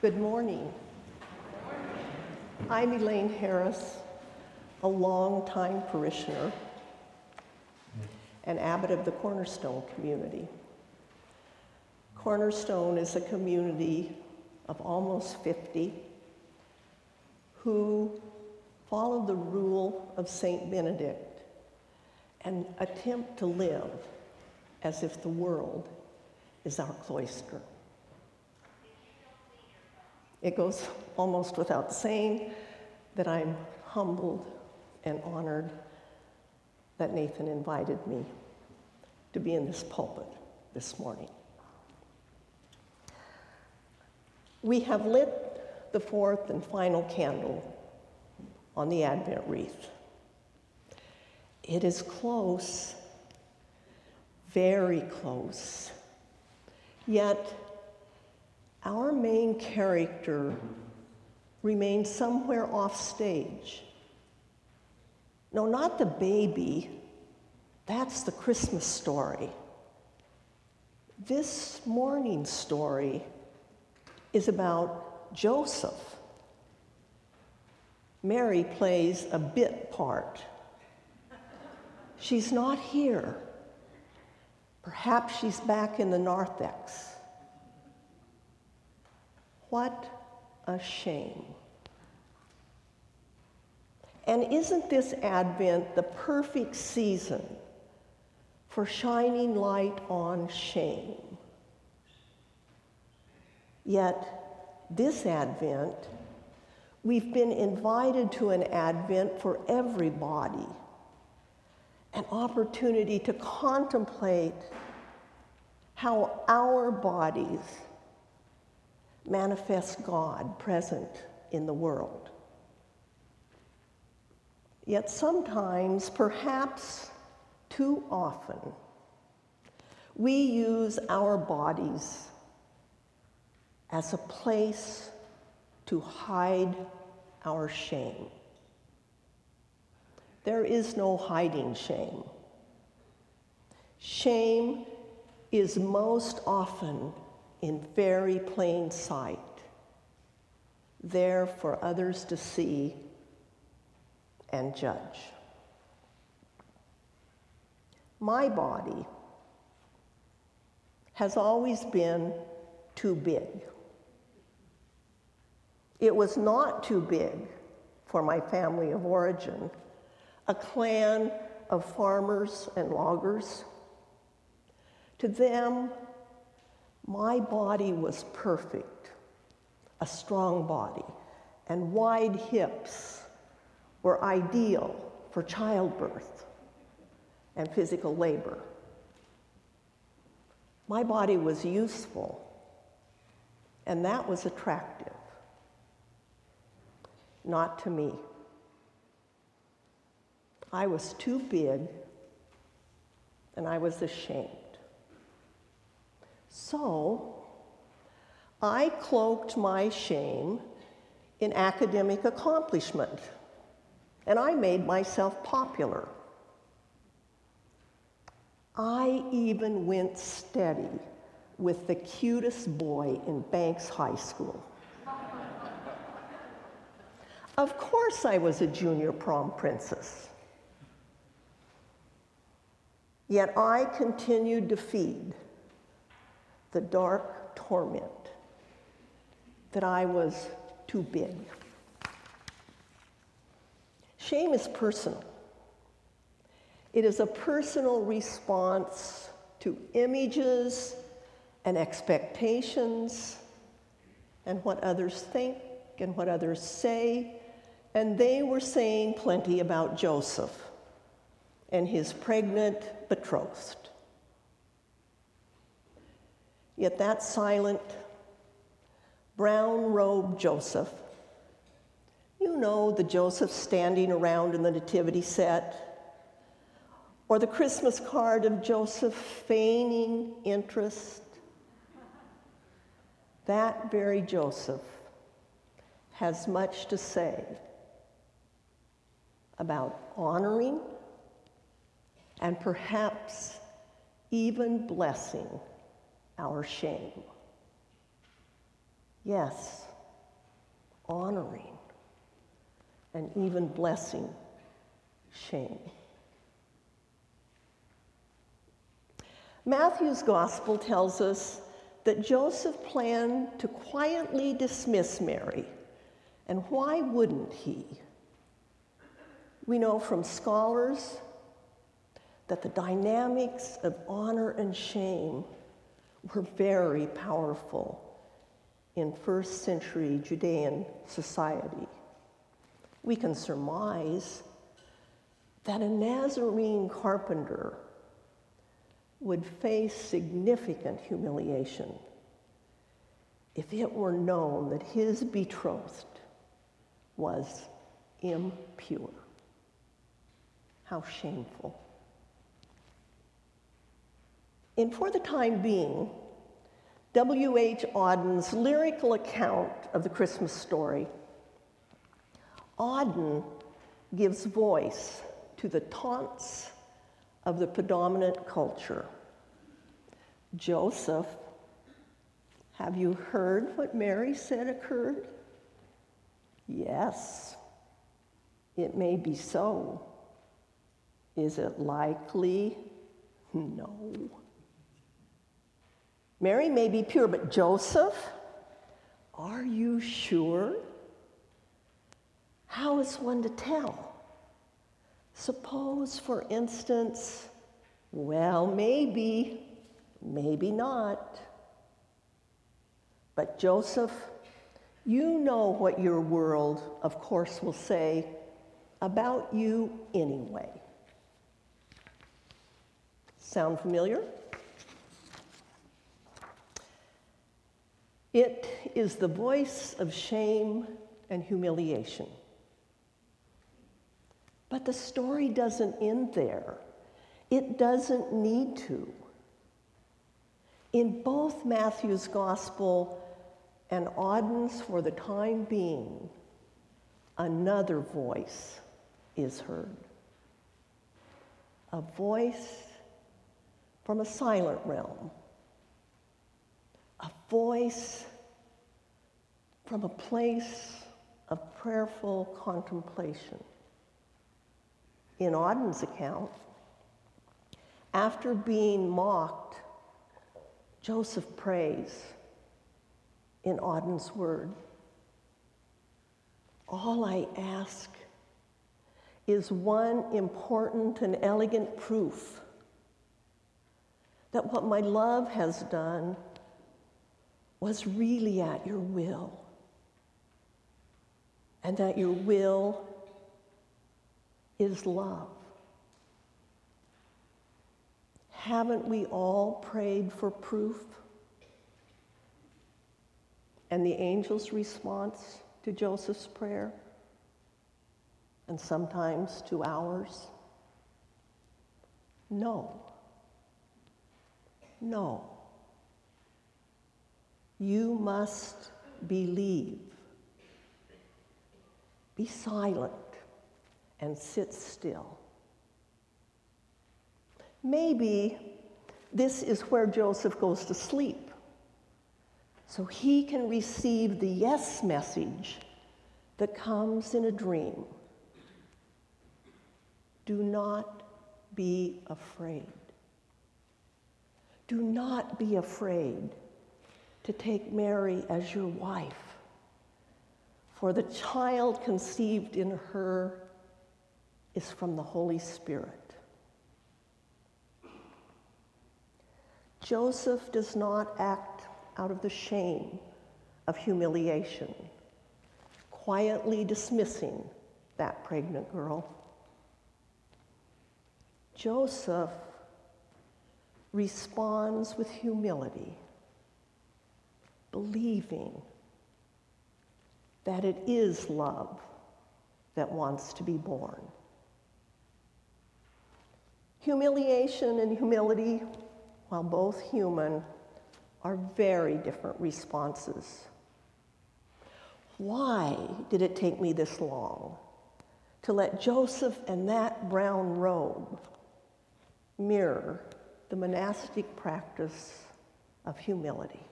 Good morning. I'm Elaine Harris, a longtime parishioner and abbot of the Cornerstone community. Cornerstone is a community of almost 50 who follow the rule of St. Benedict and attempt to live as if the world is our cloister. It goes almost without saying that I'm humbled and honored that Nathan invited me to be in this pulpit this morning. We have lit the fourth and final candle on the Advent wreath. It is close, very close, yet our main character remains somewhere off stage. No, not the baby. That's the Christmas story. This morning story is about Joseph. Mary plays a bit part. She's not here. Perhaps she's back in the narthex. What a shame. And isn't this Advent the perfect season for shining light on shame? Yet, this Advent, we've been invited to an Advent for everybody, an opportunity to contemplate how our bodies manifest God present in the world. Yet sometimes, perhaps too often, we use our bodies as a place to hide our shame. There is no hiding shame. Shame is most often in very plain sight, there for others to see and judge. My body has always been too big. It was not too big for my family of origin, a clan of farmers and loggers. To them, my body was perfect, a strong body, and wide hips were ideal for childbirth and physical labor. My body was useful, and that was attractive. Not to me. I was too big, and I was ashamed. So, I cloaked my shame in academic accomplishment, and I made myself popular. I even went steady with the cutest boy in Banks High School. of course, I was a junior prom princess. Yet I continued to feed the dark torment that I was too big. Shame is personal. It is a personal response to images and expectations and what others think and what others say. And they were saying plenty about Joseph and his pregnant betrothed. Yet that silent, brown robed Joseph, you know the Joseph standing around in the nativity set, or the Christmas card of Joseph feigning interest. That very Joseph has much to say about honoring and perhaps even blessing our shame. Yes, honoring, and even blessing shame. Matthew's gospel tells us that Joseph planned to quietly dismiss Mary. And why wouldn't he? We know from scholars that the dynamics of honor and shame were very powerful in first century Judean society. We can surmise that a Nazarene carpenter would face significant humiliation if it were known that his betrothed was impure. How shameful. And for the time being, W.H. Auden's lyrical account of the Christmas story, Auden gives voice to the taunts of the predominant culture. Joseph, have you heard what Mary said occurred? Yes, it may be so. Is it likely? No. Mary may be pure, but Joseph, are you sure? How is one to tell? Suppose, for instance, well, maybe, maybe not. But Joseph, you know what your world, of course, will say about you anyway. Sound familiar? It is the voice of shame and humiliation. But the story doesn't end there. It doesn't need to. In both Matthew's gospel and Auden's for the time being, another voice is heard. A voice from a silent realm. Voice from a place of prayerful contemplation in Auden's account, after being mocked, Joseph prays in Auden's word. All I ask is one important and elegant proof that what my love has done was really at your will, and that your will is love. Haven't we all prayed for proof? And the angel's response to Joseph's prayer, and sometimes to ours? No. No. You must believe. Be silent and sit still. Maybe this is where Joseph goes to sleep so he can receive the yes message that comes in a dream. Do not be afraid. Do not be afraid to take Mary as your wife, for the child conceived in her is from the Holy Spirit. Joseph does not act out of the shame of humiliation, quietly dismissing that pregnant girl. Joseph responds with humility, believing that it is love that wants to be born. Humiliation and humility, while both human, are very different responses. Why did it take me this long to let Joseph and that brown robe mirror the monastic practice of humility?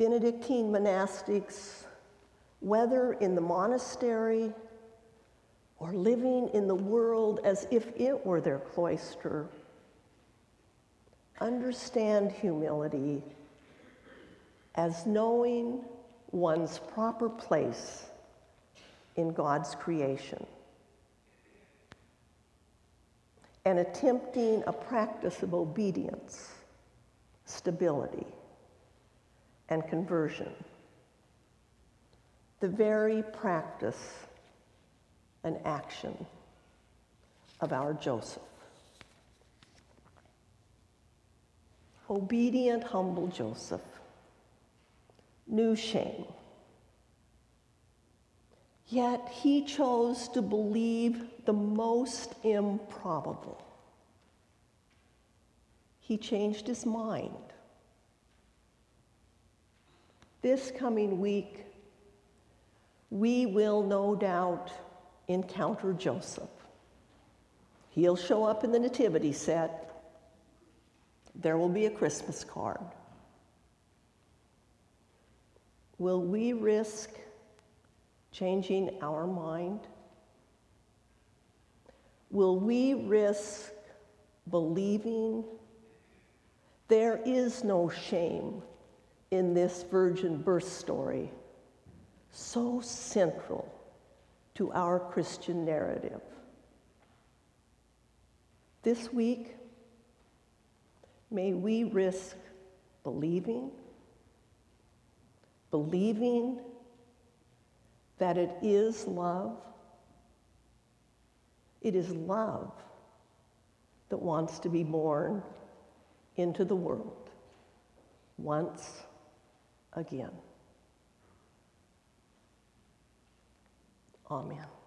Benedictine monastics, whether in the monastery or living in the world as if it were their cloister, understand humility as knowing one's proper place in God's creation and attempting a practice of obedience, stability, and conversion. The very practice and action of our Joseph. Obedient, humble Joseph knew shame. Yet he chose to believe the most improbable. He changed his mind. This coming week, we will no doubt encounter Joseph. He'll show up in the nativity set. There will be a Christmas card. Will we risk changing our mind? Will we risk believing there is no shame in this virgin birth story, so central to our Christian narrative? This week, may we risk believing believing that it is love. It is love that wants to be born into the world once again. Amen.